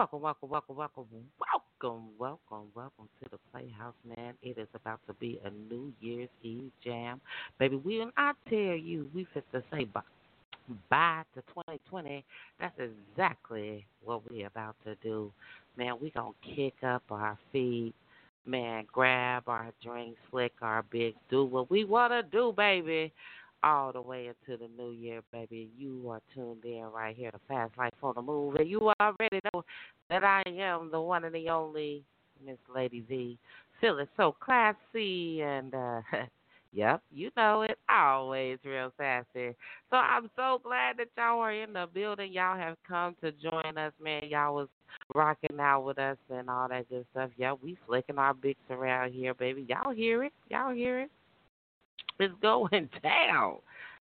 welcome, welcome, welcome, welcome, welcome, welcome, welcome to the Playhouse, man. It is about to be a New Year's Eve jam. Baby, we and I tell you, we fit to say bye, bye to 2020. That's exactly what we about to do. Man, we to kick up our feet. Man, grab our drinks, flick our bigs, do what we want to do, baby all the way into the new year, baby. You are tuned in right here to Fast Life on the Move, and you already know that I am the one and the only Miss Lady V. Feeling so classy and uh Yep, you know it. Always real sassy. So I'm so glad that y'all are in the building. Y'all have come to join us, man. Y'all was rocking out with us and all that good stuff. Yeah, we flicking our bigs around here, baby. Y'all hear it? Y'all hear it? It's going down.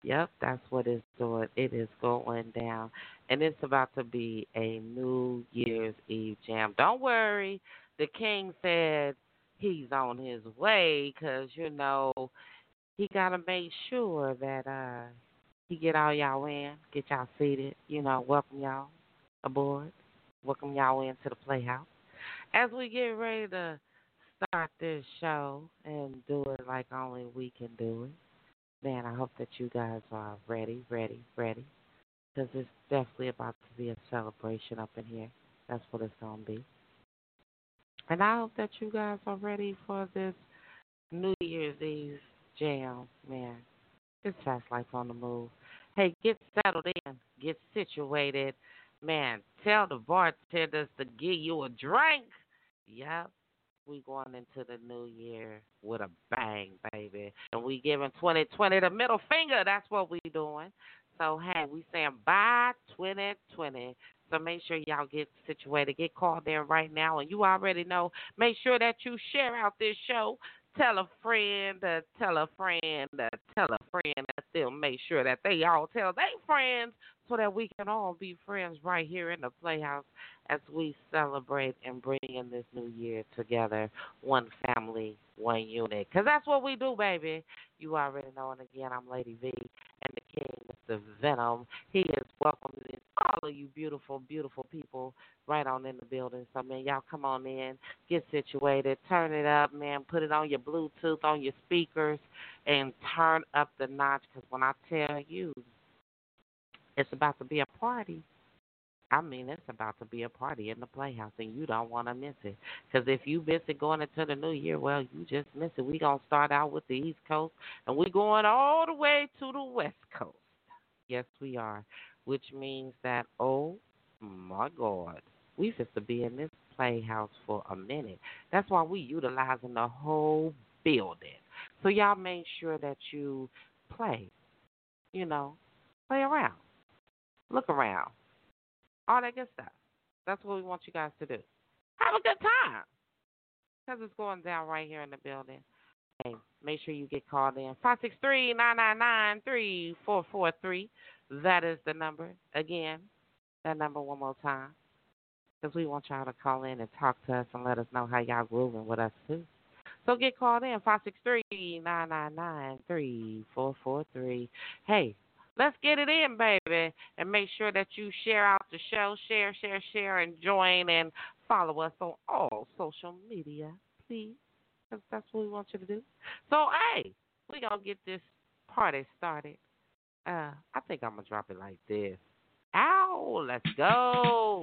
Yep, that's what it's doing. It is going down. And it's about to be a New Year's Eve jam. Don't worry. The king said he's on his way because, you know, he got to make sure that uh he get all y'all in, get y'all seated, you know, welcome y'all aboard, welcome y'all into the Playhouse. As we get ready to start this show and do it like only we can do it. Man, I hope that you guys are ready, ready, ready. Because it's definitely about to be a celebration up in here. That's what it's going to be. And I hope that you guys are ready for this New Year's Eve jam, man. It's Fast Life on the Move. Hey, get settled in, get situated. Man, tell the bartenders to give you a drink. Yep, we going into the new year with a bang, baby. And we giving 2020 the middle finger. That's what we doing. So, hey, we saying bye 2020. So make sure y'all get situated, get called in right now. And you already know, make sure that you share out this show. Tell a friend, uh, tell a friend, uh, tell a friend, and still make sure that they all tell their friends so that we can all be friends right here in the Playhouse as we celebrate and bring in this new year together, one family, one unit. Because that's what we do, baby. You already know. And again, I'm Lady V, and the King, Mr. Venom. He is welcoming all of you beautiful, beautiful people right on in the building. So, man, y'all come on in, get situated, turn it up, man. Put it on your Bluetooth, on your speakers, and turn up the notch. Because when I tell you, it's about to be a party. I mean, it's about to be a party in the Playhouse, and you don't want to miss it. Because if you miss it going into the new year, well, you just miss it. We're going to start out with the East Coast, and we're going all the way to the West Coast. Yes, we are. Which means that, oh my God, we just to be in this Playhouse for a minute. That's why we utilizing the whole building. So y'all make sure that you play, you know, play around, look around all that good stuff. That's what we want you guys to do. Have a good time. Because it's going down right here in the building. Hey, make sure you get called in. 563 999 3443. That is the number. Again, that number one more time. Because we want y'all to call in and talk to us and let us know how y'all grooving with us, too. So get called in, 563 999 3443. Hey, Let's get it in, baby. And make sure that you share out the show, share, share, share, and join and follow us on all social media, please. Because that's what we want you to do. So, hey, going to get this party started. Uh, I think I'm to drop it like this. Ow, let's go.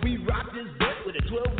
We rock this boat with a 12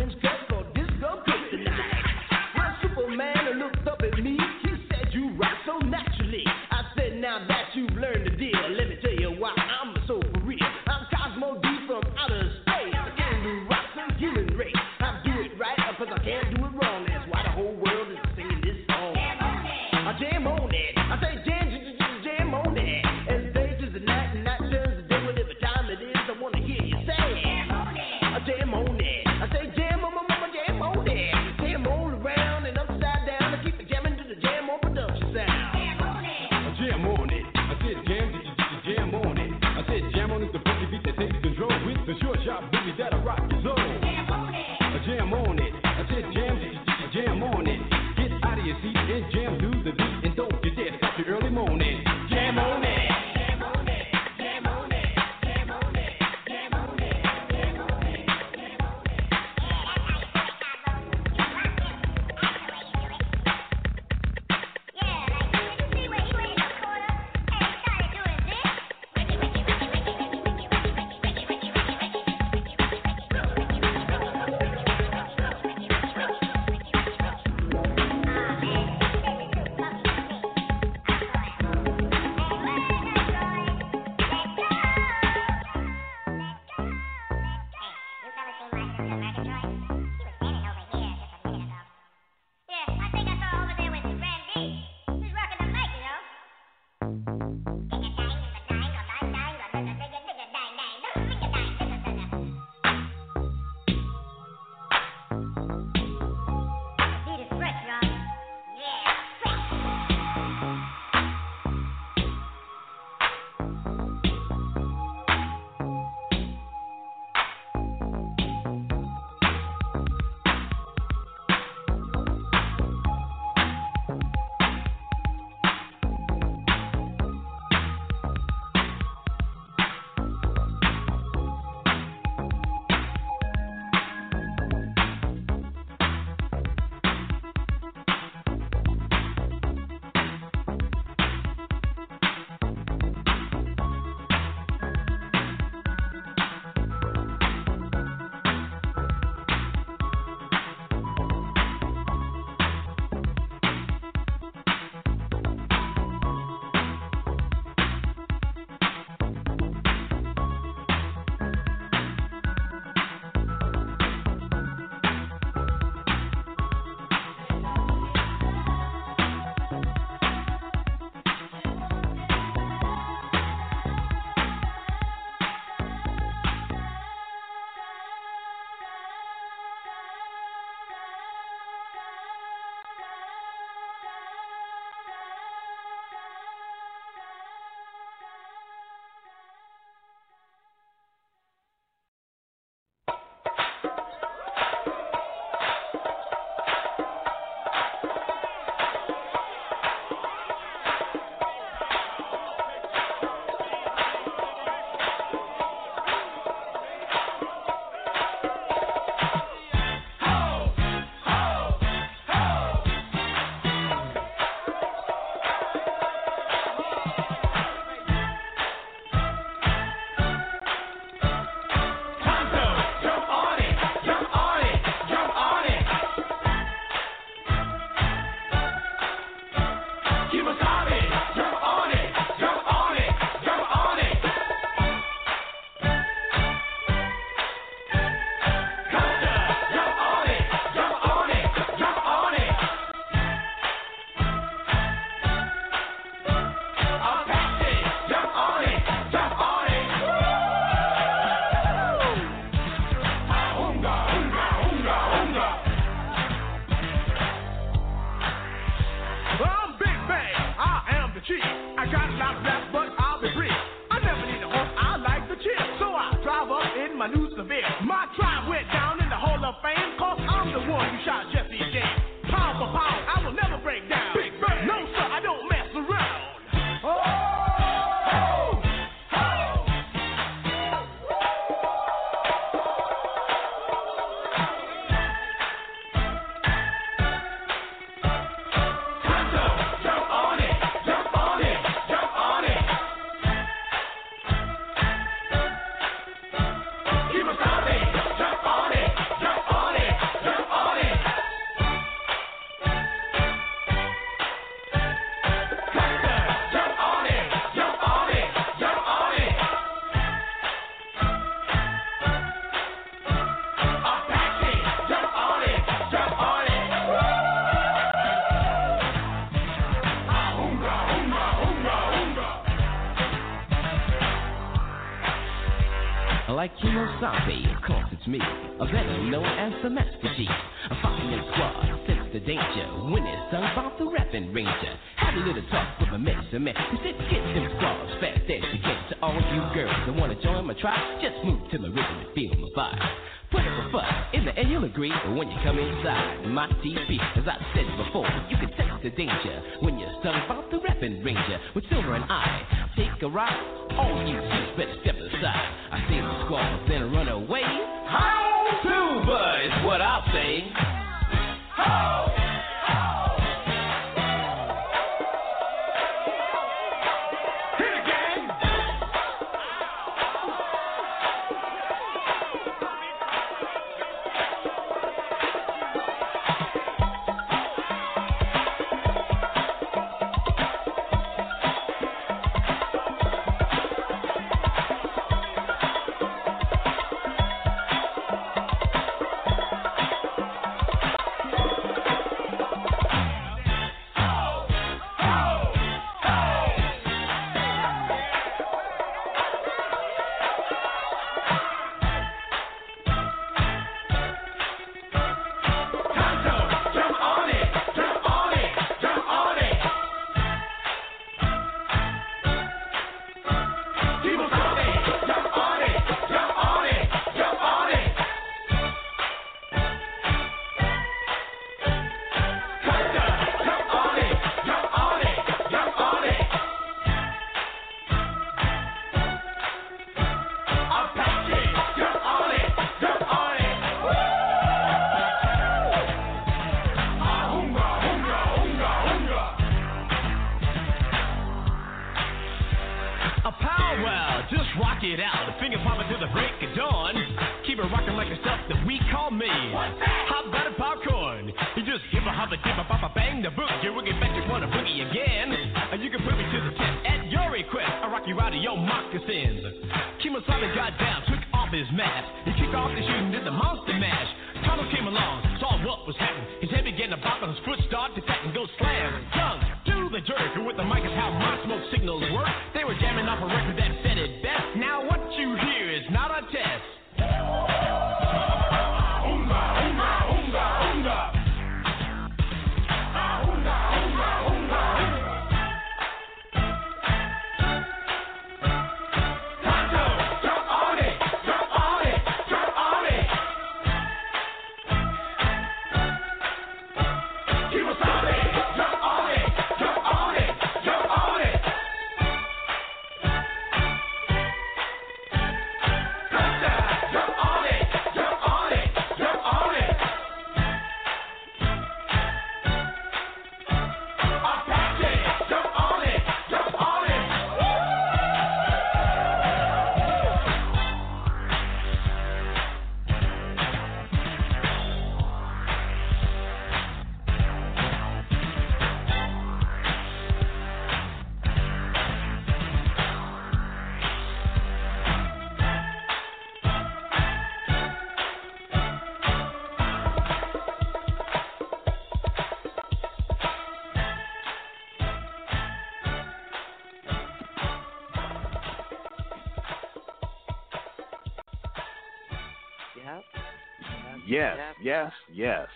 Yes, yes, yes,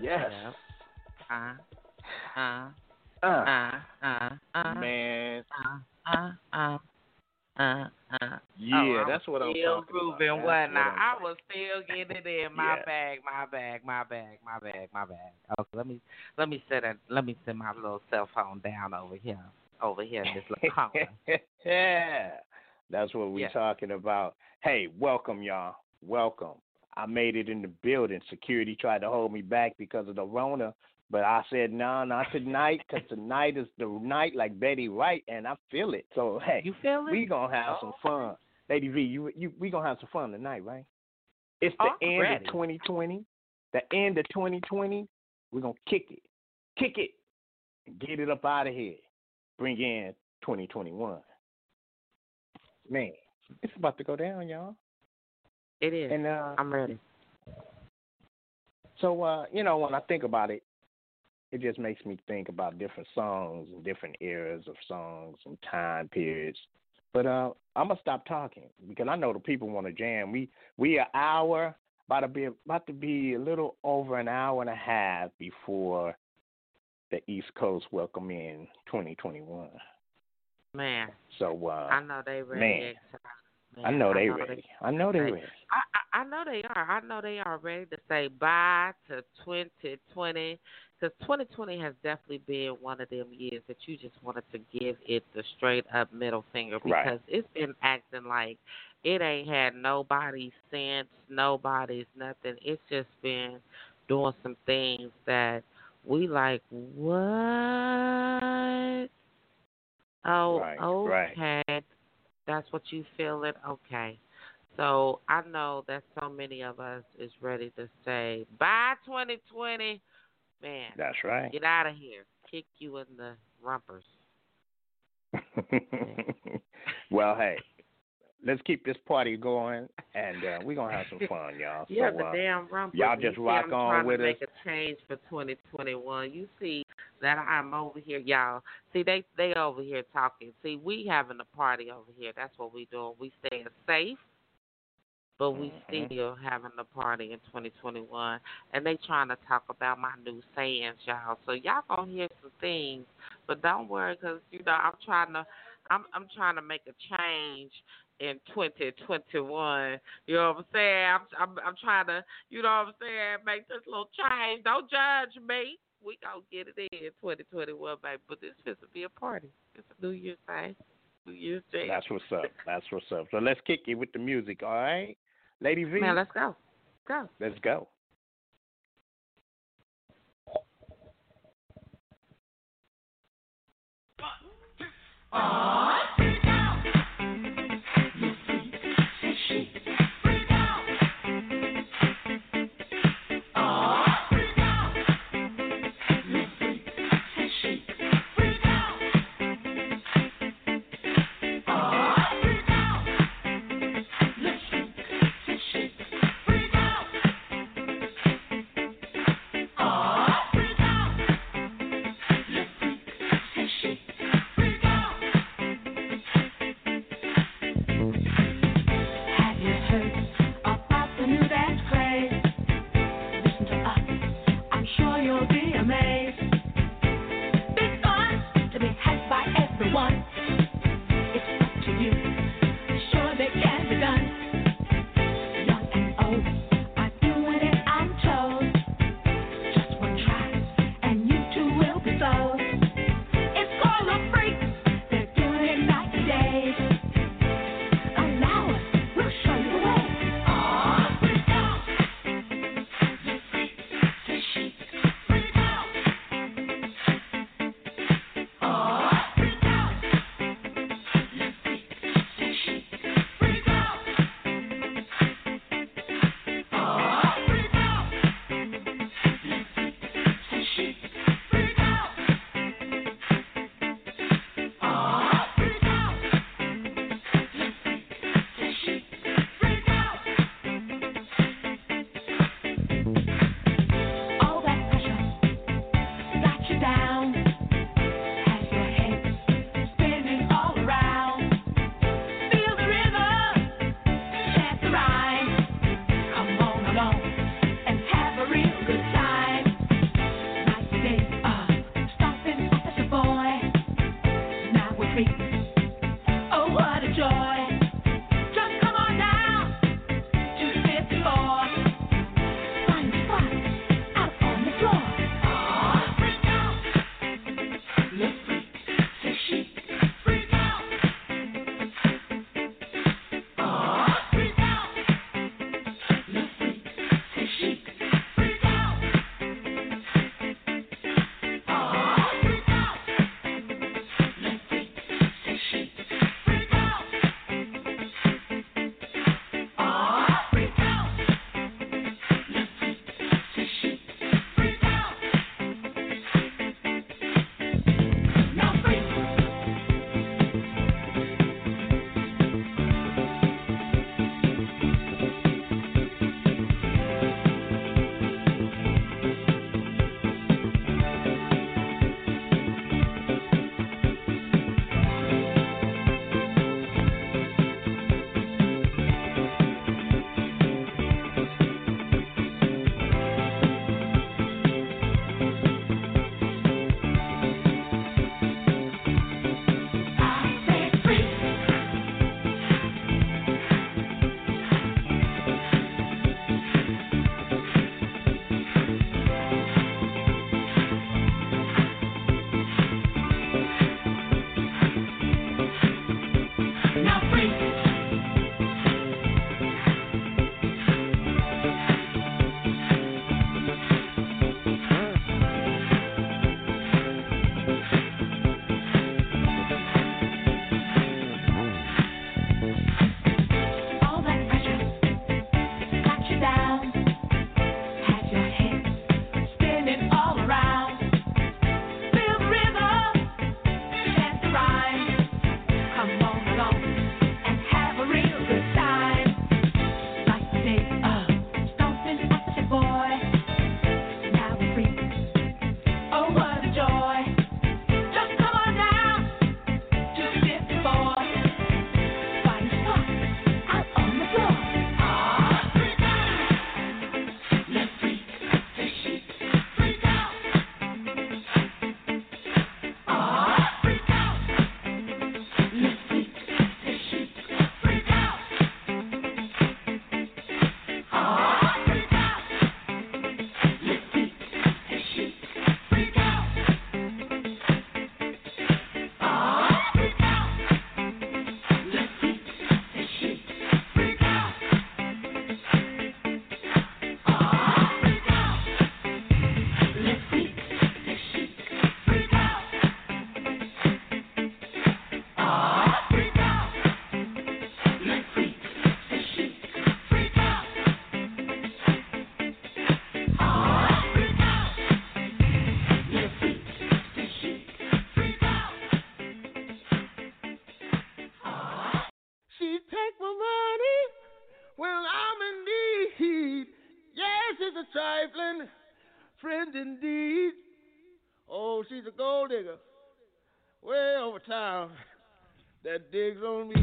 yes. Uh, uh, Uh, uh, uh, uh, man, uh, uh, uh, uh. yeah, Oh, that's what I'm still about. grooving. That's What now? I was still getting it in my Yeah. bag, my bag, my bag, my bag, my bag. Okay, let me let me set it. Let me set my little cell phone down over here, over here in this little corner. yeah, that's what we're Yeah. talking about. Hey, welcome, y'all. Welcome. I made it in the building. Security tried to hold me back because of the Rona, but I said, no, not tonight, because tonight is the night like Betty White, and I feel it. So, hey, You feel it? we going to have some oh. fun. Lady V, you, you, we going to have some fun tonight, right? It's the Oh, I'm end ready. of 2020. The end of 2020. We're going to kick it. Kick it. And get it up out of here. Bring in 2021. Man, it's about to go down, y'all. It is. And uh, I'm ready. so, uh, you know, when I think about it, it just makes me think about different songs and different eras of songs and time periods. But uh, I'm gonna stop talking because I know the people want to jam. We we an hour about to be about to be a little over an hour and a half before the East Coast welcome in 2021. Man. So uh, I know they ready. Man. Man, I know they I know ready. They, I know they ready. I, I I know they are. I know they are ready to say bye to 2020 because 2020 has definitely been one of them years that you just wanted to give it the straight up middle finger Right. because it's been acting like it ain't had nobody since nobody's nothing. It's just been doing some things that we like. What? Oh, Right, okay. right. That's what you feeling? Okay. So I know that so many of us is ready to say bye 2020. Man, That's right. get out of here. Kick you in the rumpers. well, hey, let's keep this party going, and uh, we're gonna have some fun, y'all. Yeah, so, the uh, damn rumpers. y'all You just see rock I'm on trying with to make a change for 2021. You see that I'm over here, y'all. See they they over here talking. See we having a party over here. That's what we doing. We staying safe, but we Mhm. still having a party in 2021. And they trying to talk about my new sayings, y'all. So y'all gonna hear some things, but don't worry, cause you know I'm trying to I'm I'm trying to make a change in 2021. You know what I'm saying? I'm I'm I'm trying to, you know what I'm saying, make this little change. Don't judge me. We gonna get it in 2021, baby. But this is to be a party. It's a New Year's thing. New Year's Day. That's what's up. That's what's up. So let's kick it with the music, all right, Lady V. Man, let's go. Go. let's go. Have friend indeed. Oh, she's a gold digger, way over town that digs on me.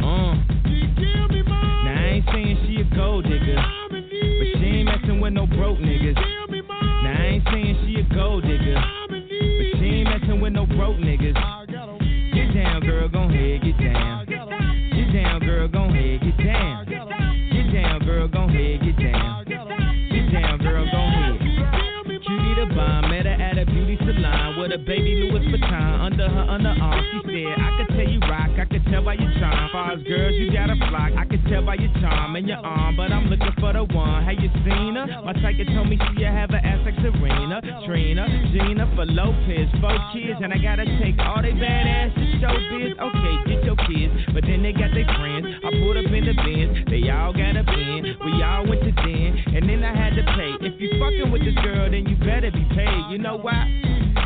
Uh. She kill me, mom. Now I ain't saying she a gold digger, but she ain't messing with no broke niggas. Me. Now I ain't saying she a gold digger, but she ain't messing with no broke niggas. I got 'em. Get down, girl, gon' head, get down. Get down, girl, gon' head, get down. Get down, girl, gon' head, get down. Get down, girl, gon' the bomb, met her at a beauty salon with a baby Louis Vuitton under her underarm. She said, I could tell you rock, I could tell by your charm. Far as girls, you got a flock, I could tell by your charm and your arm, but I'm looking for the one. Have you seen her? My psychic told me she have an ass like Serena, Trina, Jennifer Lopez, four kids, and I gotta take all they badass to showbiz. Okay, get your kids, but then they got their friends. I pulled up in the Benz, they all got a pen. We all went to den, and then I had to pay. If you fucking with this girl, then you better be paid. You know why?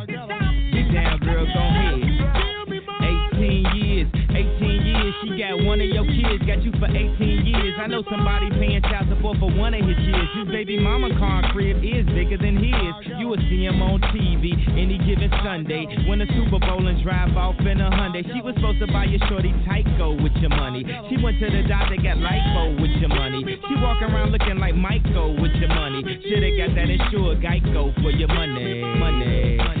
One of your kids, got you for 18 years. I know somebody paying child support for one of his kids. His baby mama car crib is bigger than his. You will see him on TV any given Sunday. Win a Super Bowl and drive off in a Hyundai. She was supposed to buy your shorty Tyco with your money. She went to the doctor, got lipo with your money. She walk around looking like Michael with your money. Shoulda got that insured Geico for your money. Money.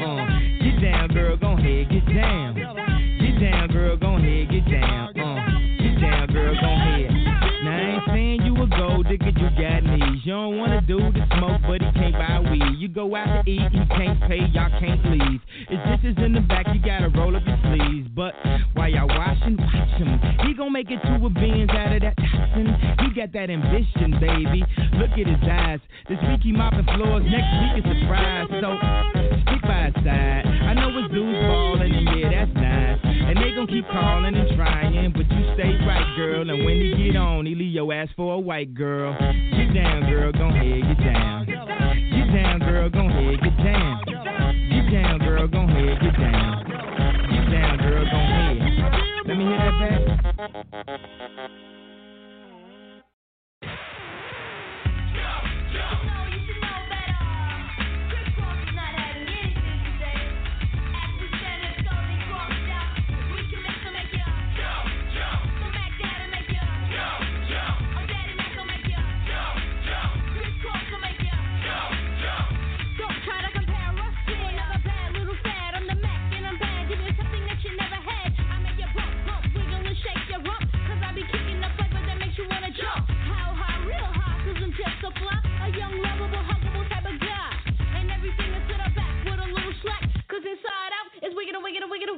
Down, girl, get down. Get down, girl, get down. Uh, get down, girl. Now I ain't saying you a gold digger, you got knees. You don't wanna do the smoke, but he can't buy weed. You go out to eat, he can't pay, y'all can't leave. It's dishes in the back, you gotta roll up your sleeves. But while y'all washing, watch him. He gon' make it to a Benz out of that. He got that ambition, baby. Look at his eyes. This week he mopping floors, next week is surprise. So dudes ballin', and yeah, that's nice. And they gon' keep calling and trying, but you stay right, girl. And when he get on, he leave your ass for a white girl. Get down, girl, gon' head, get down. Get down, girl, gon' head, get down. Get down, girl, gon' head, get down. Get down, girl, gon' head. Let me hear that back.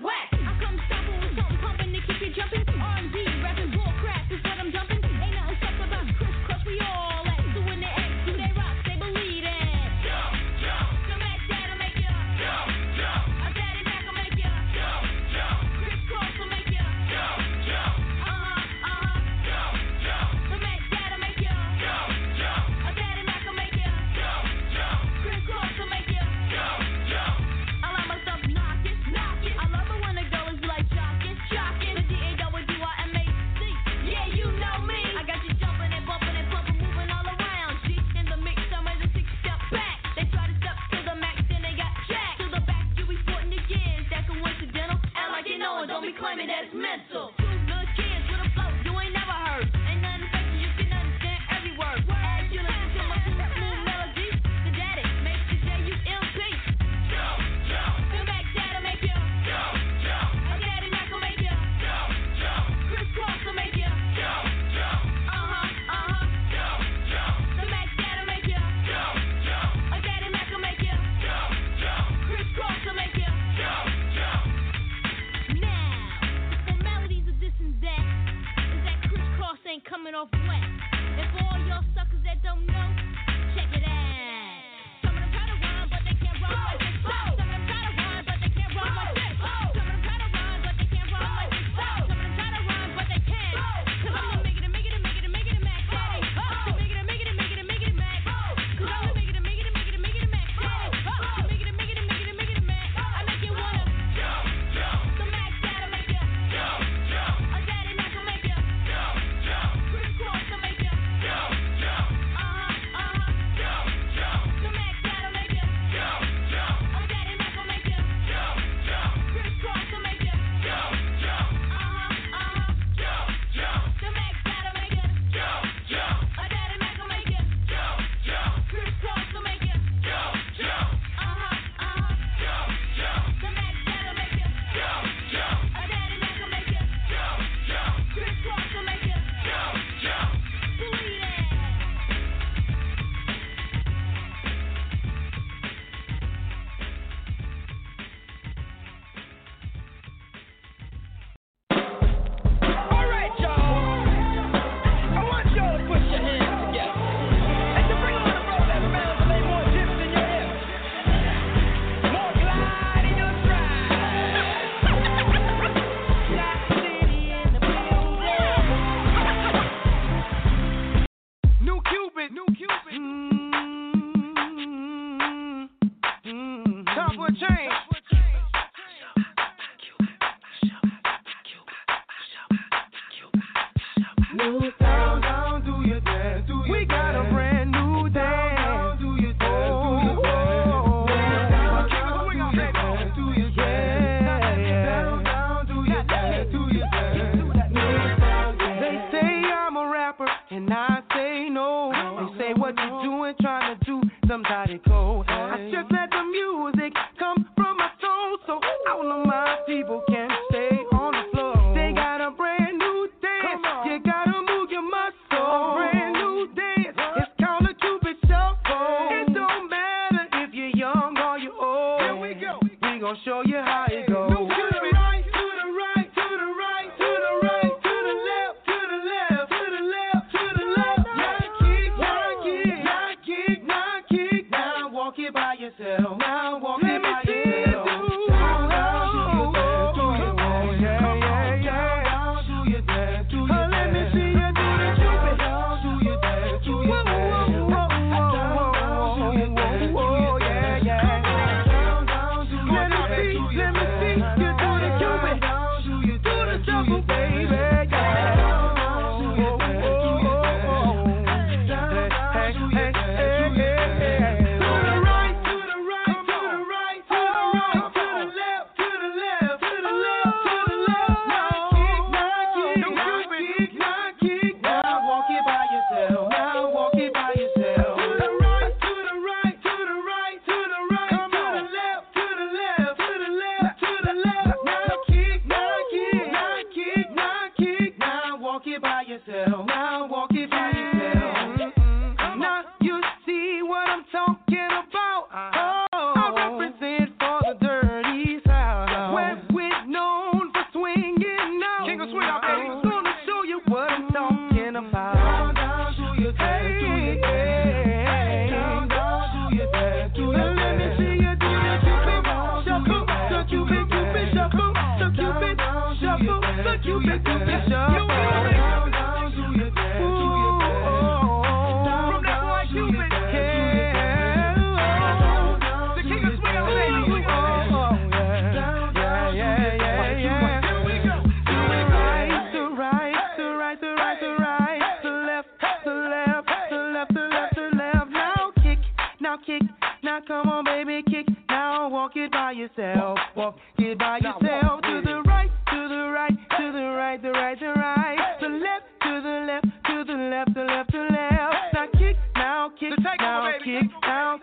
black. off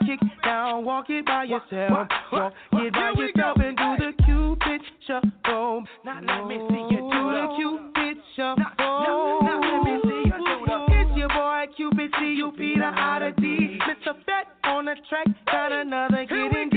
kick down, walk it by yourself. Walk it by yourself and do the Cupid shuffle. Now let me see you do the Cupid shuffle. Now let me see you do the. It's your boy Cupid, See you, Peter, out of D. Mr. Fat on the track, got another hit and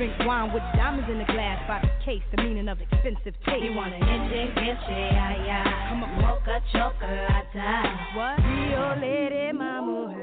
Drink wine with diamonds in the glass by the case, the meaning of expensive taste. You wanna inche, inche, ay, ay. I'm a mocha chocolate. What? Rio Lady Mama.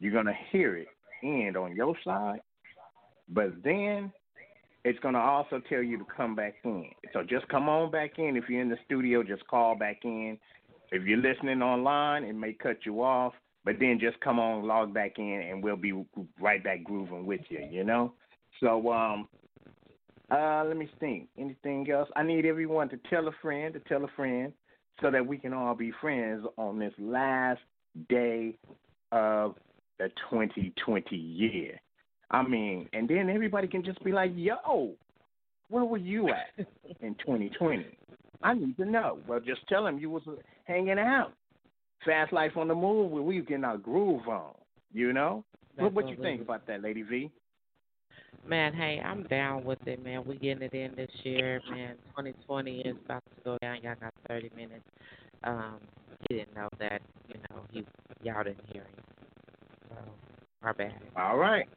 You're going to hear it end on your side, but then it's going to also tell you to come back in. So just come on back in. If you're in the studio, just call back in. If you're listening online, it may cut you off, but then just come on, log back in, and we'll be right back grooving with you, you know? So, um, uh, let me think. Anything else? I need everyone to tell a friend, to tell a friend, so that we can all be friends on this last day of the 2020 year. I mean, and then everybody can just be like, yo, where were you at in 2020? I need to know. Well, just tell them you was hanging out. Fast Life on the Move where we getting our groove on, you know? What, what you think about that, Lady V? Man, hey, I'm down with it, man. We getting it in this year, man. 2020 is about to go down. Y'all got 30 minutes. Um, he didn't know that, you know, he y'all didn't hear him. So, our bad. All right.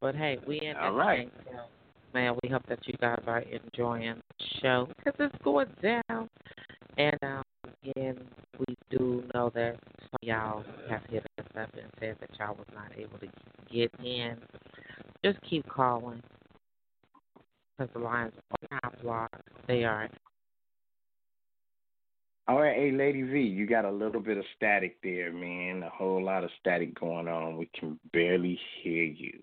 But hey, we in All so, man. We hope that you guys are enjoying the show because it's going down. And um, again, we do know that some of y'all have hit us up and said that y'all was not able to get in. Just keep calling because the lines are not blocked. They are. All right, hey, Lady V, you got a little bit of static there, man. A whole lot of static going on. We can barely hear you.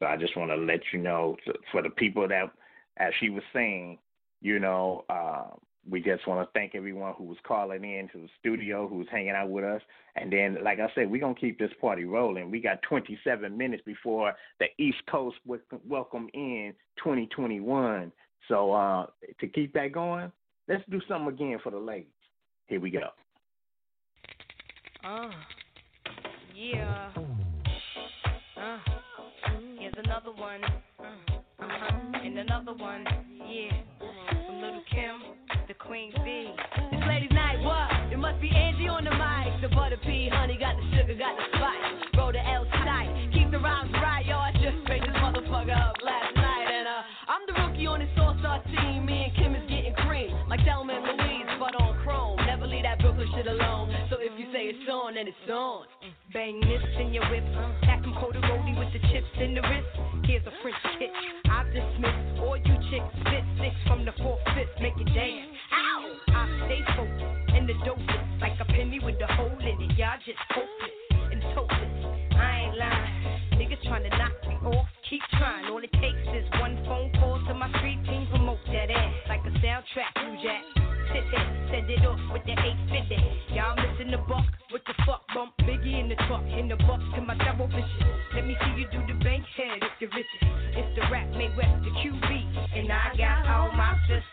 So I just want to let you know for the people that, as she was saying, you know, uh, we just want to thank everyone who was calling in to the studio, who was hanging out with us. And then, like I said, we're going to keep this party rolling. We got 27 minutes before the East Coast wel- welcome in 2021. So uh, to keep that going, let's do something again for the ladies. Here we go. Uh, yeah. Uh, here's another one. Uh, uh-huh. And another one. Yeah. From Little Kim, the Queen Bee. This ladies' night, what? It must be Angie on the mic. The butter pea, honey, got the sugar, got the spice. Roll the L tight, keep the rhymes right, yo. I just made this motherfucker up last night, and uh, I'm the rookie on this all-star team. Me and Kim is getting cream, like Thelma and that alone. So if you say it's on, then it's on. Bang this in your whip. Tack 'em cold roly with the chips in the wrist. Here's a French kick. I dismiss all you chicks. Spit six from the fourth fifth. Make it dance. Ow! I stay focused and the dopest. Like a penny with a hole in it. Y'all just hopeless and topless. I ain't lying. Niggas trying to knock me off. Keep trying. All it takes is one phone call to my street team. Promote that ass like a soundtrack. New Jack. It off with the 850. Y'all missing the buck. What the fuck bump? Biggie in the truck. In the bucks to my double vision. Let me see you do the Bankhead if you're rich. It's the rap made west the QB. And I got all my sisters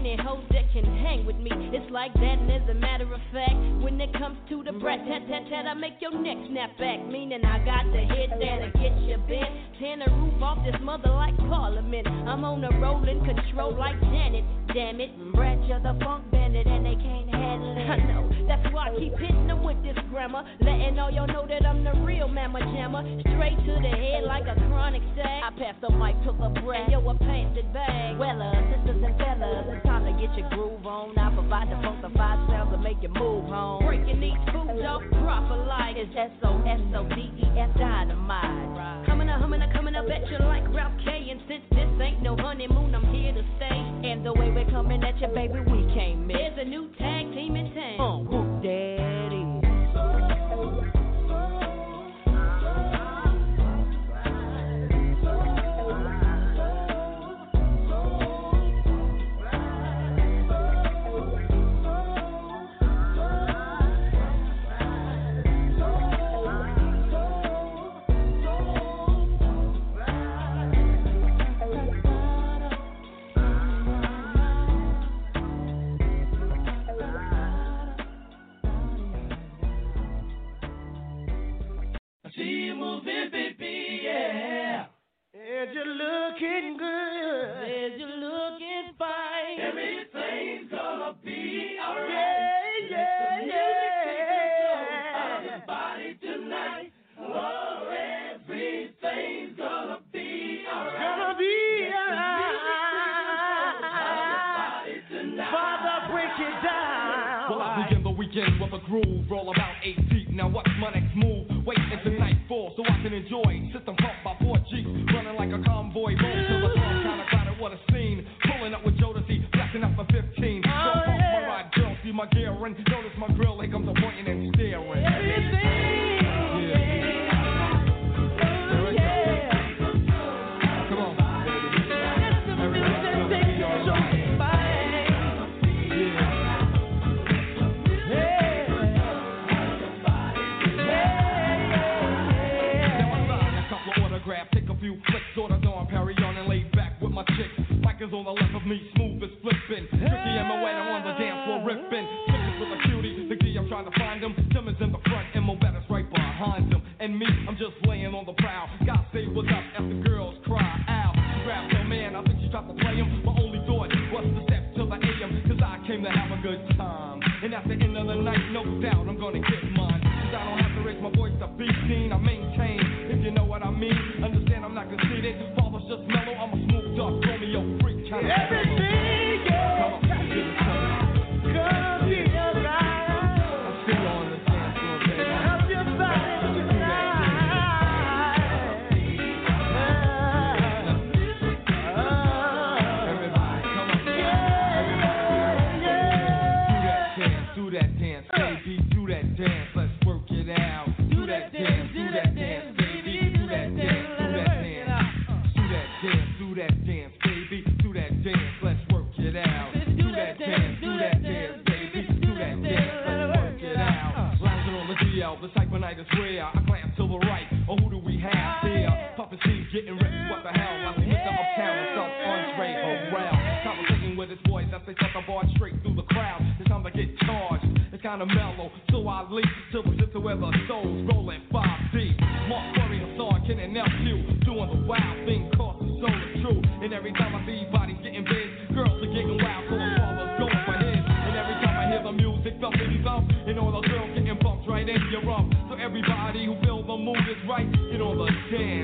many hoes that can hang with me. It's like that, and as a matter of fact, when it comes to the brat tat tat tat, I make your neck snap back. Meaning I got the hit that and get you bent. Tear the roof off this mother like Parliament. I'm on a rolling control like Janet. Damn it, brat, you're the funk bandit, and they can't handle it. I know, that's why I keep hitting them with this grammar. Letting all y'all know that I'm the real mamma jammer. Straight to the head like a chronic sack. I pass the mic to the brat, yo, a painted bag. Well, uh, sisters and fellas, time to get your groove on. I provide the funkified sounds to make you move home. Breaking these foods up, proper like it's S-O-S-O-D-E-S dynamite. Coming up, humming up, coming up at you like Ralph K. And since this ain't no honeymoon, I'm here to stay. And the way we're coming at you, baby, we can't miss. There's a new tag team in town. Uh, And you're looking good. And you're looking fine. Everything's gonna be alright. Yeah, yeah, yeah. Your body tonight. Oh, everything's gonna be alright. Gonna be alright. Father, break it down. Well, I begin the weekend with a groove, roll about eight feet. Now what's my next move? Wait until nightfall so I can enjoy. System like a convoy. Roll till the song kinda crowded, what a scene. Pulling up with Jodeci, blacking up for 15. Don't oh, pump my ride, girl, see my gear and notice my grill. Chick. On the left of me, smooth as flipping. Tricky and Moet on the dance floor ripping. Switches with a cutie, the key I'm trying to find him. Timmons in the front and Mobetta's right behind him. And me, I'm just laying on the prowl. God say what's up as the girls cry out. She grabs her man, I think she tried to play him. My only thought was to step to the AM, cause I came to have a good time. And at the end of the night, no doubt I'm gonna get mine. Cause I don't have to raise my voice to be seen. I maintain, they shut the bar straight through the crowd. It's time to get charged. It's kinda mellow, so I leap to the sister where the soul's rolling five deep. Mark Curry and Hassan, Ken and LQ, doing the wild thing, cause the soul is true. And every time I see bodies getting big, girls are getting wild, so I'm father's going for his. And every time I hear the music thumping thump, and all the girls getting bumped right in your rump. So everybody who feels the mood is right, get on the dance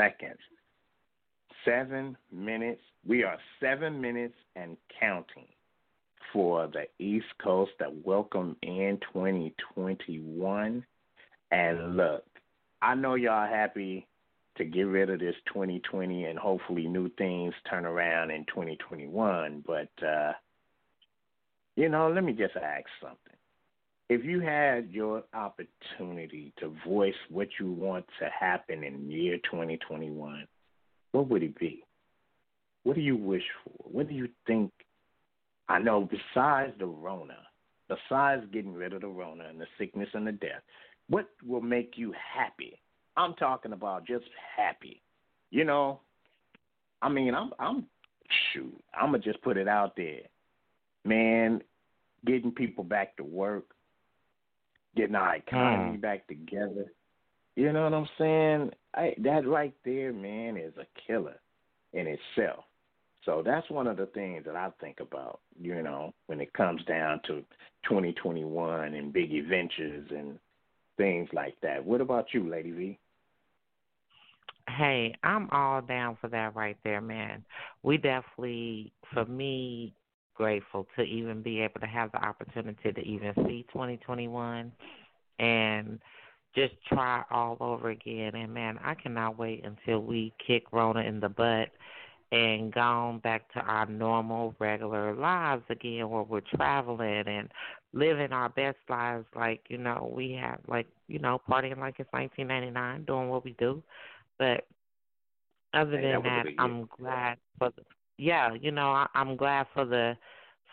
seconds. Seven minutes. We are seven minutes and counting for the East Coast that welcome in 2021. And look, I know y'all happy to get rid of this 2020 and hopefully new things turn around in 2021. But, uh, you know, let me just ask something. If you had your opportunity to voice what you want to happen in year 2021, what would it be? What do you wish for? What do you think? I know besides the Rona, besides getting rid of the Rona and the sickness and the death, what will make you happy? I'm talking about just happy. You know, I mean, I'm, I'm, shoot, I'm gonna just put it out there, man. Getting people back to work, getting our hmm. economy back together. You know what I'm saying? I, that right there, man, is a killer in itself. So that's one of the things that I think about, you know, when it comes down to 2021 and big adventures and things like that. What about you, Lady V? Hey, I'm all down for that right there, man. We definitely, for me, grateful to even be able to have the opportunity to even see 2021 and just try all over again. And man, I cannot wait until we kick Rona in the butt and gone back to our normal, regular lives again, where we're traveling and living our best lives. Like you know, we have like you know, partying like it's 1999, doing what we do. But other than that was a that, good year. I'm glad for the yeah, you know, I, I'm glad for the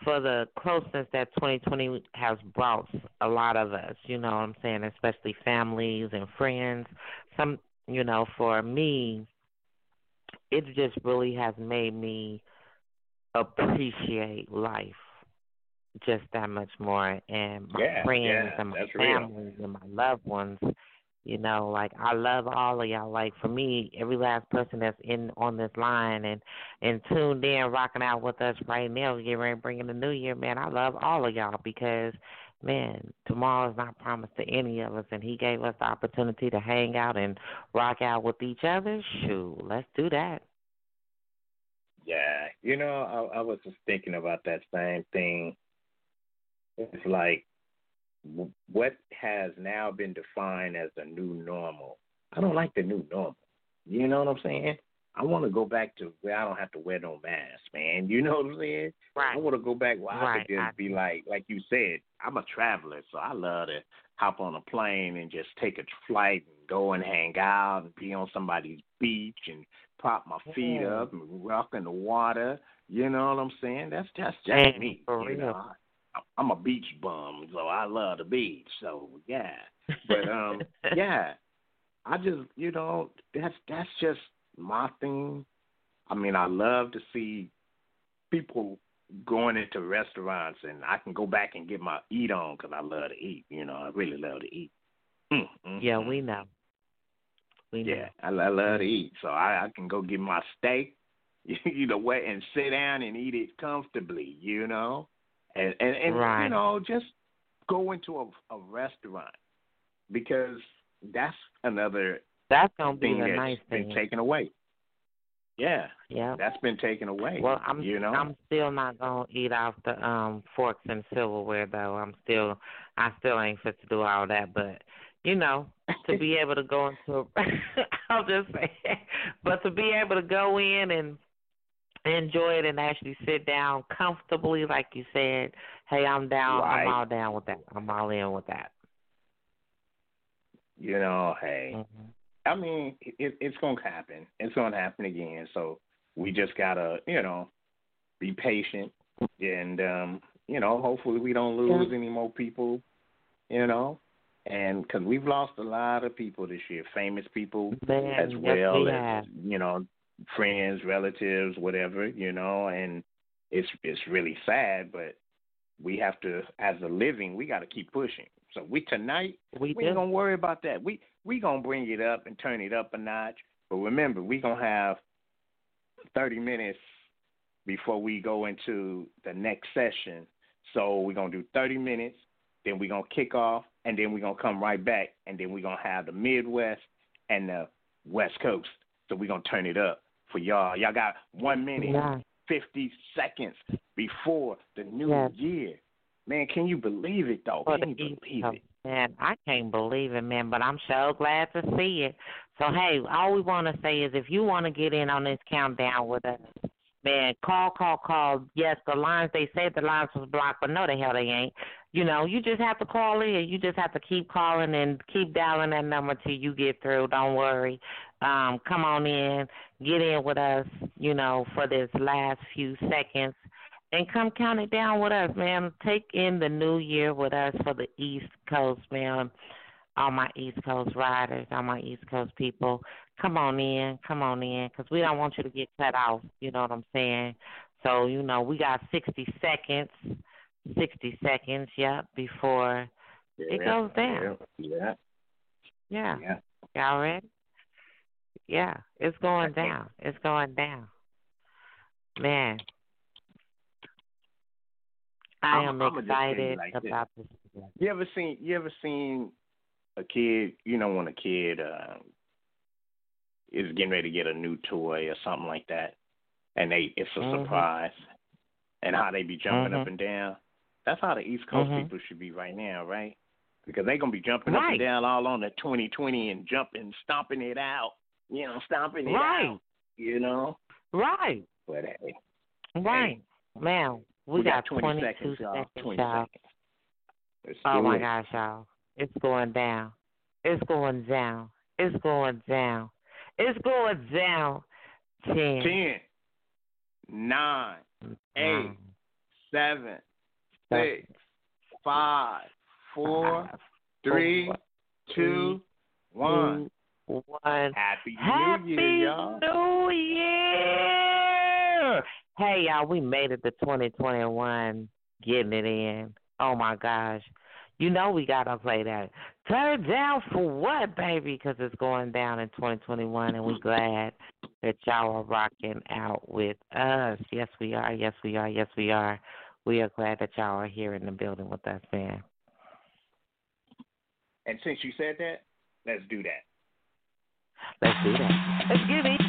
for the closeness that 2020 has brought a lot of us. You know what I'm saying, especially families and friends. Some, you know, for me, it just really has made me appreciate life just that much more and my Yeah, friends yeah, and my that's real. and my loved ones you know like i love all of y'all. Like for me every last person that's in on this line and and tuned in rocking out with us right now getting ready to bring in the new year man i love all of y'all because man tomorrow is not promised to any of us and he gave us the opportunity to hang out and rock out with each other. Shoot let's do that. Yeah, you know, I, I was just thinking about that same thing. It's like what has now been defined as the new normal. I don't like the new normal. You know what I'm saying? I want to go back to where I don't have to wear no mask, man. You know what I'm saying? Right. I want to go back where I Right, could just I- be like, like you said, I'm a traveler, so I love to hop on a plane and just take a flight and go and hang out and be on somebody's beach and prop my feet Yeah. up and rock in the water. You know what I'm saying? That's just me. for you real. know, I, I'm a beach bum, so I love the beach. So yeah, but um, yeah, I just you know that's that's just my thing. I mean, I love to see people going into restaurants, and I can go back and get my eat on because I love to eat. You know, I really love to eat. Mm, mm, yeah we know we know Yeah, I, I love to eat, so I, I can go get my steak, you know, and sit down and eat it comfortably, you know, and and, and Right. you know, just go into a, a restaurant because that's another that's gonna be that's nice been thing taken away. Yeah, yeah that's been taken away. Well, I'm you know, I'm still not gonna eat off the um forks and silverware though. I'm still I still ain't fit to do all that, but you know, to be able to go into a, I'll just say, but to be able to go in and enjoy it and actually sit down comfortably, like you said, hey, I'm down. I'm all down with that. I'm all in with that. you know, hey, Mhm. I mean, it, it's gonna happen. It's gonna happen again. So we just gotta, you know, be patient, and um, you know, hopefully we don't lose any more people, you know, and because we've lost a lot of people this year, famous people Man, as yes, well we as have. you know, friends, relatives, whatever, you know, and it's it's really sad, but we have to, as a living, we got to keep pushing. So we tonight We we ain't gonna worry about that. We we gonna bring it up and turn it up a notch. But remember, we gonna have thirty minutes before we go into the next session. So we're gonna do thirty minutes, then we're gonna kick off, and then we're gonna come right back, and then we're gonna have the Midwest and the West Coast So we're gonna turn it up for y'all. Y'all got one minute, Yeah. fifty seconds before the new Yes. year. Man, can you believe it though? Can you believe oh, it? Man, I can't believe it, man, but I'm so glad to see it. So, hey, all we want to say is if you want to get in on this countdown with us, man, call, call, call. Yes, the lines, they say the lines was blocked, but no, the hell they ain't. You know, you just have to call in. You just have to keep calling and keep dialing that number till you get through. Don't worry. Um, come on in, get in with us, you know, for this last few seconds and come count it down with us, man. Take in the new year with us for the East Coast, man. All my East Coast riders, all my East Coast people, come on in, come on in, because we don't want you to get cut off. You know what I'm saying? So you know we got 60 seconds, 60 seconds, yeah, before it goes down. Yeah. Yeah. Yeah. Y'all ready? Yeah, it's going down. It's going down. Man, I I'm- tell you excited like this. about this. You ever seen you ever seen a kid, you know, when a kid uh, is getting ready to get a new toy or something like that and they it's a Mhm. surprise and how they be jumping up Mhm. and down. That's how the East Coast Mhm. people should be right now, right? Because they're gonna be jumping up and down all on the twenty twenty and jumping, stomping it out. You know, stomping it Right. out. You know? Right. But hey, Right. Man, we, we got got 20 22 seconds, y'all. 20 y'all. seconds. Oh my gosh, y'all. It's going down. It's going down. It's going down. It's going down. Ten. Ten, nine, eight, seven, six, five, four, three, two, one. one. Happy Happy New Year, y'all. New Year! Hey, y'all, we made it to 2021, getting it in. Oh my gosh. You know we got to play that. Turn it down for what, baby? Because it's going down in 2021, and we're glad that y'all are rocking out with us. Yes, we are. Yes, we are. Yes, we are. We are glad that y'all are here in the building with us, man. And since you said that, let's do that. Let's do that. Let's get it.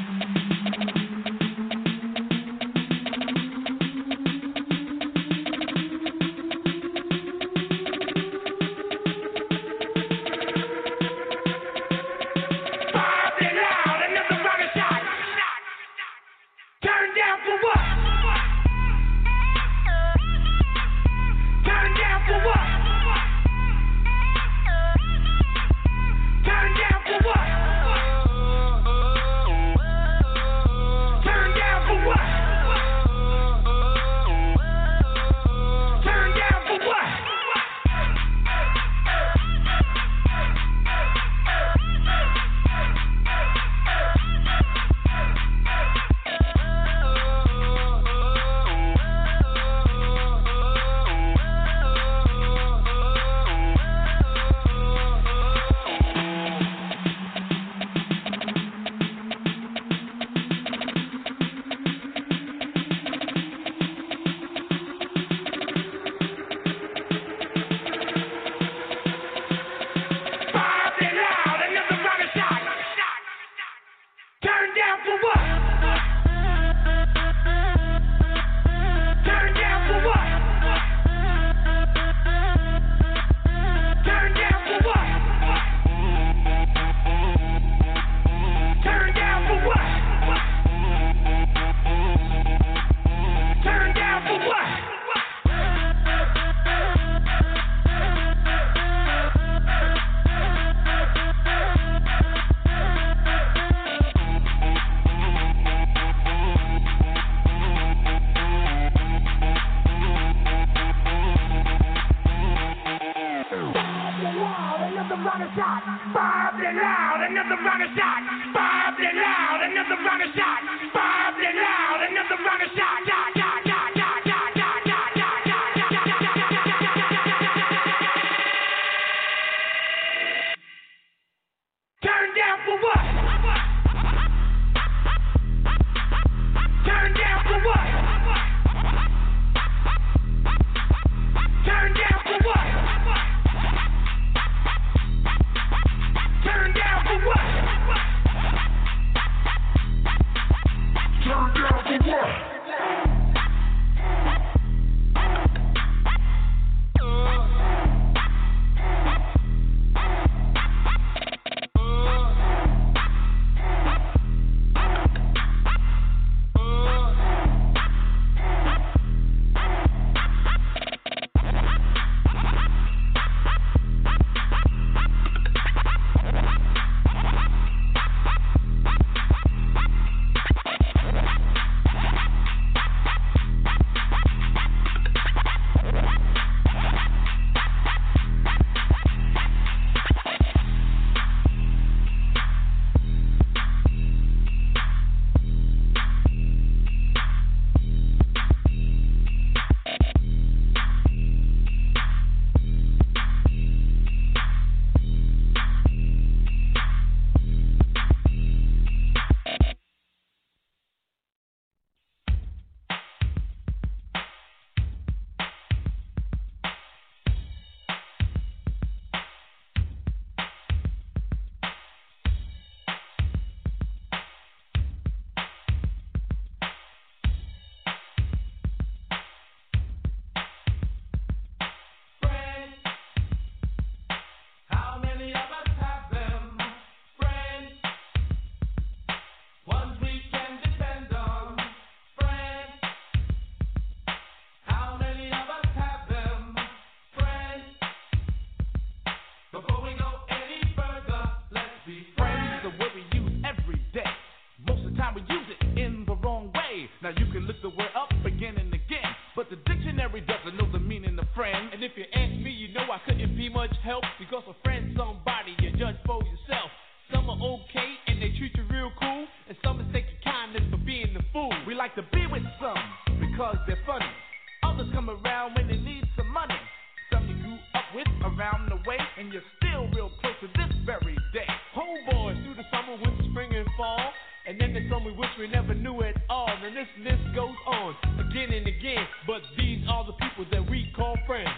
again. But these are the people that we call friends.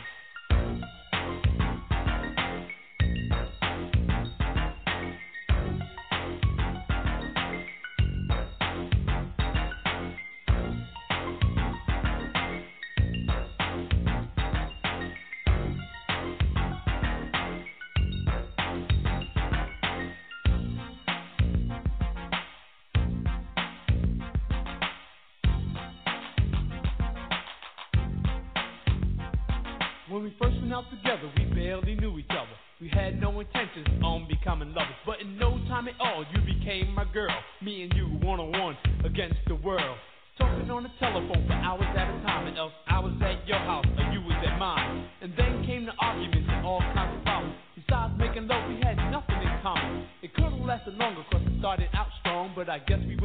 out together, we barely knew each other. We had no intentions on becoming lovers, but in no time at all, you became my girl. Me and you, one on one, against the world. Talking on the telephone for hours at a time, and else I was at your house and you was at mine. And then came the arguments and all kinds of problems. Besides making love, we had nothing in common. It could've lasted longer, cause it started out strong, but I guess we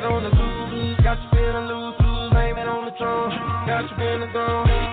blame it on the. Got you feeling loose, loose, blame it on the trunk. Got you feeling gone.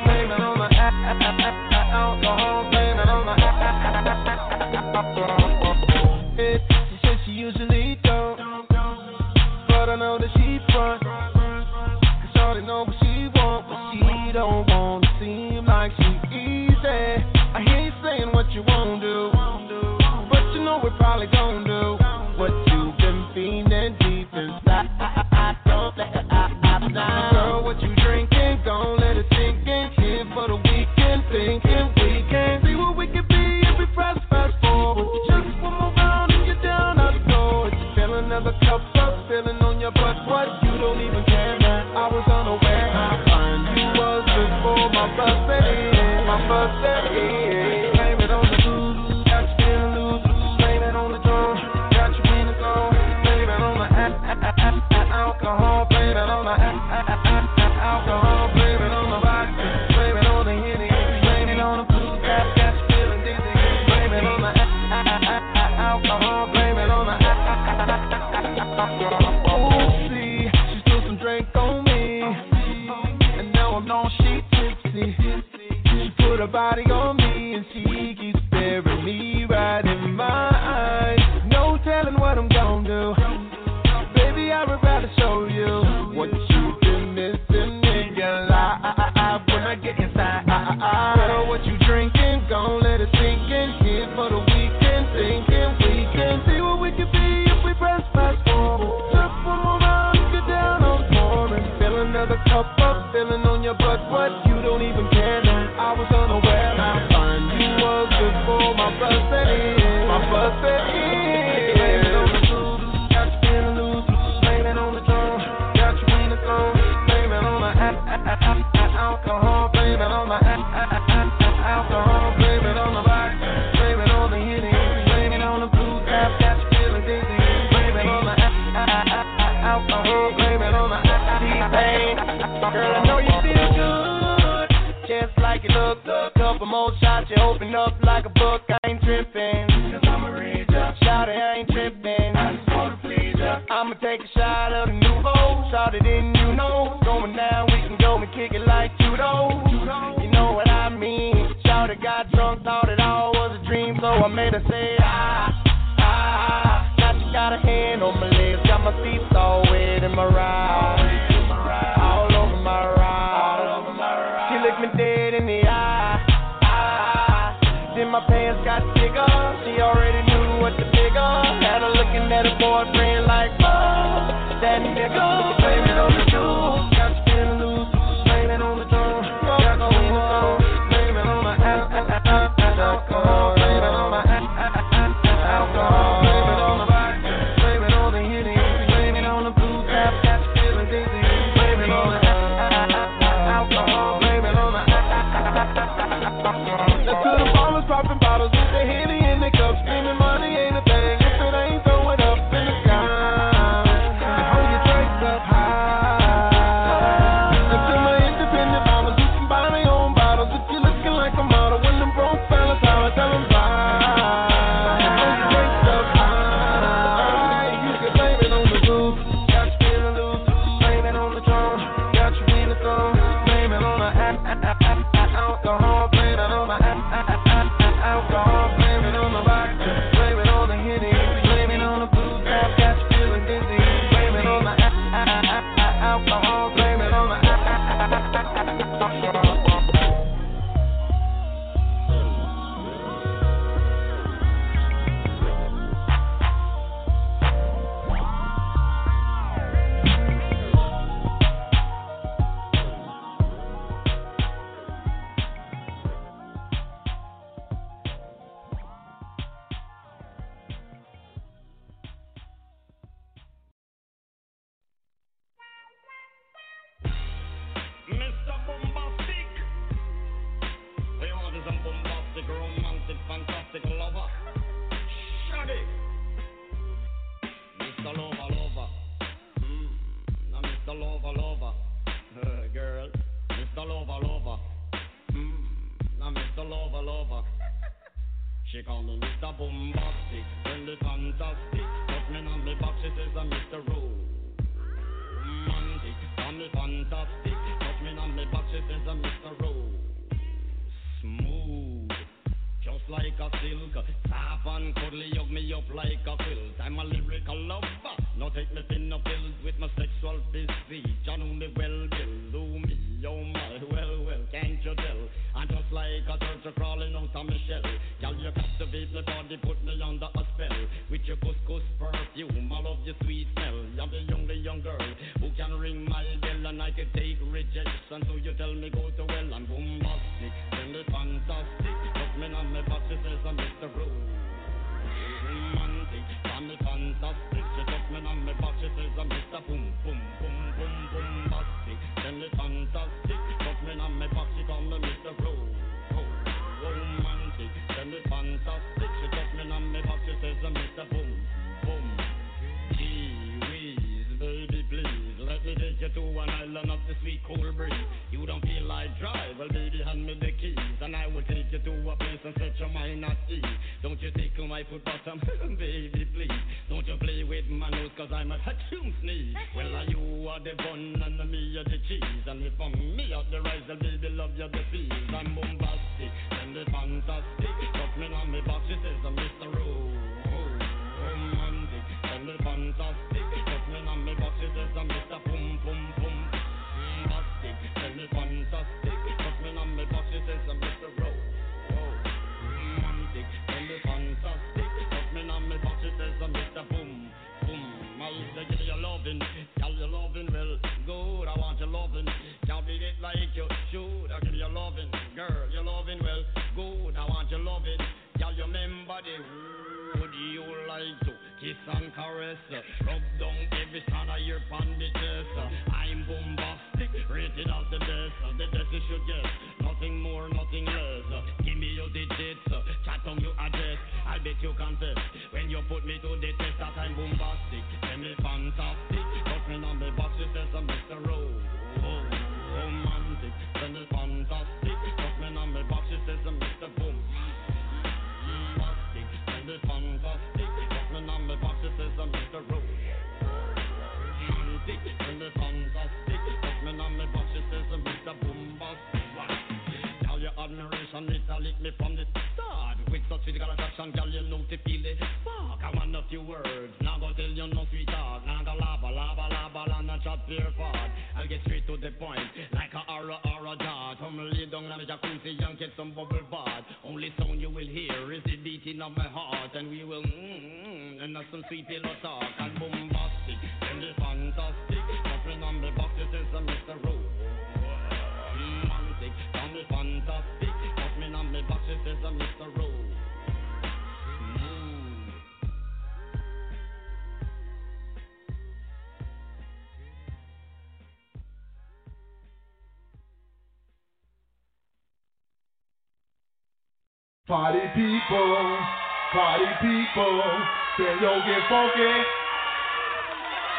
yo, get funky.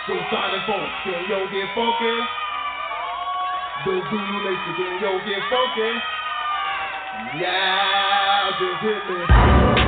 Do silent funk, then yo, get funky. Do do voodoo later, then yo, get funky. Yeah, just hit me.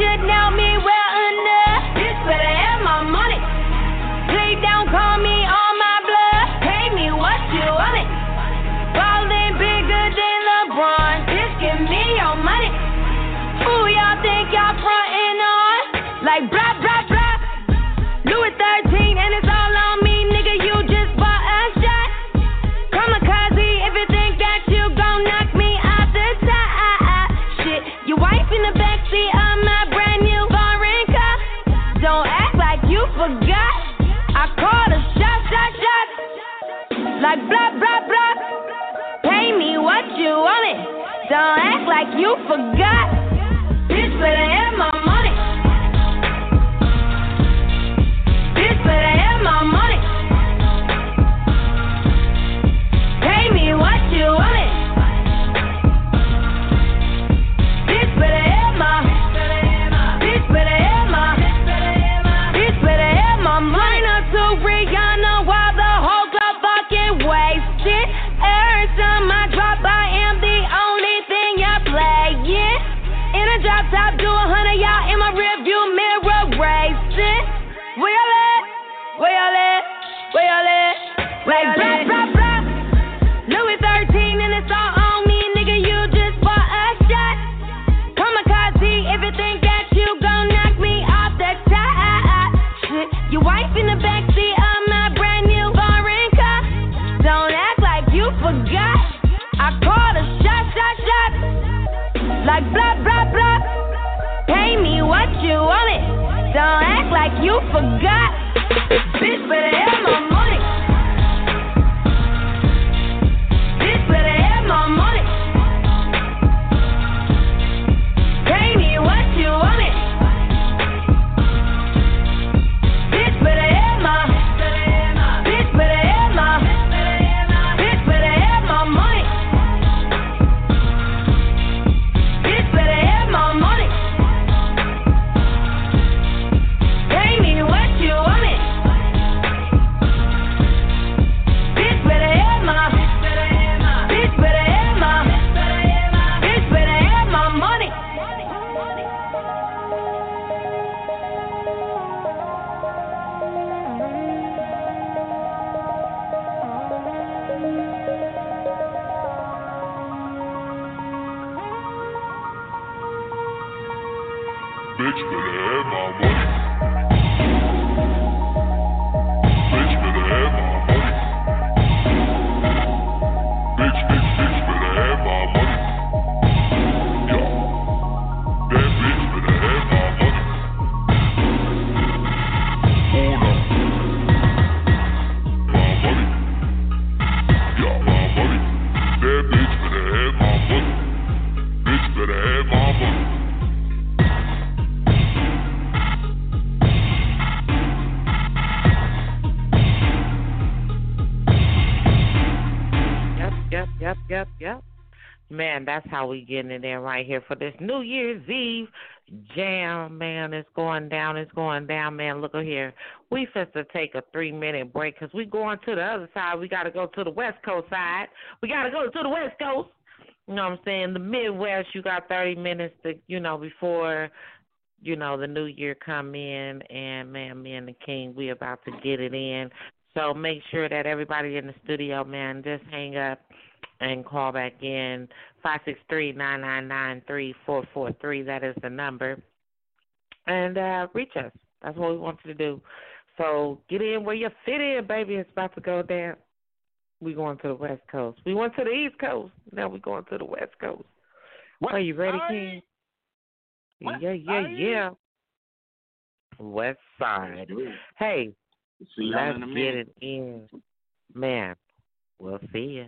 Should know me like you that's how we getting it in right here for this New Year's Eve jam, man. It's going down. It's going down, man. Look at here. We to take a three minute break because we going to the other side. We got to go to the West Coast side. We got to go to the West Coast. You know what I'm saying? The Midwest, you got 30 minutes to, you know, before, you know, the new year come in. And, man, me and the King, we about to get it in. So make sure that everybody in the studio, man, just hang up and call back in five six three nine nine nine three four four three. That is the number, and uh, reach us. That's what we want you to do. So get in where you fit in, baby. It's about to go down. We going to the West Coast. We went to the East Coast. Now we going to the West Coast. Are you ready, King? Yeah, yeah, yeah. West Side. Hey, See y'all let's in a get it in, man. We'll see you.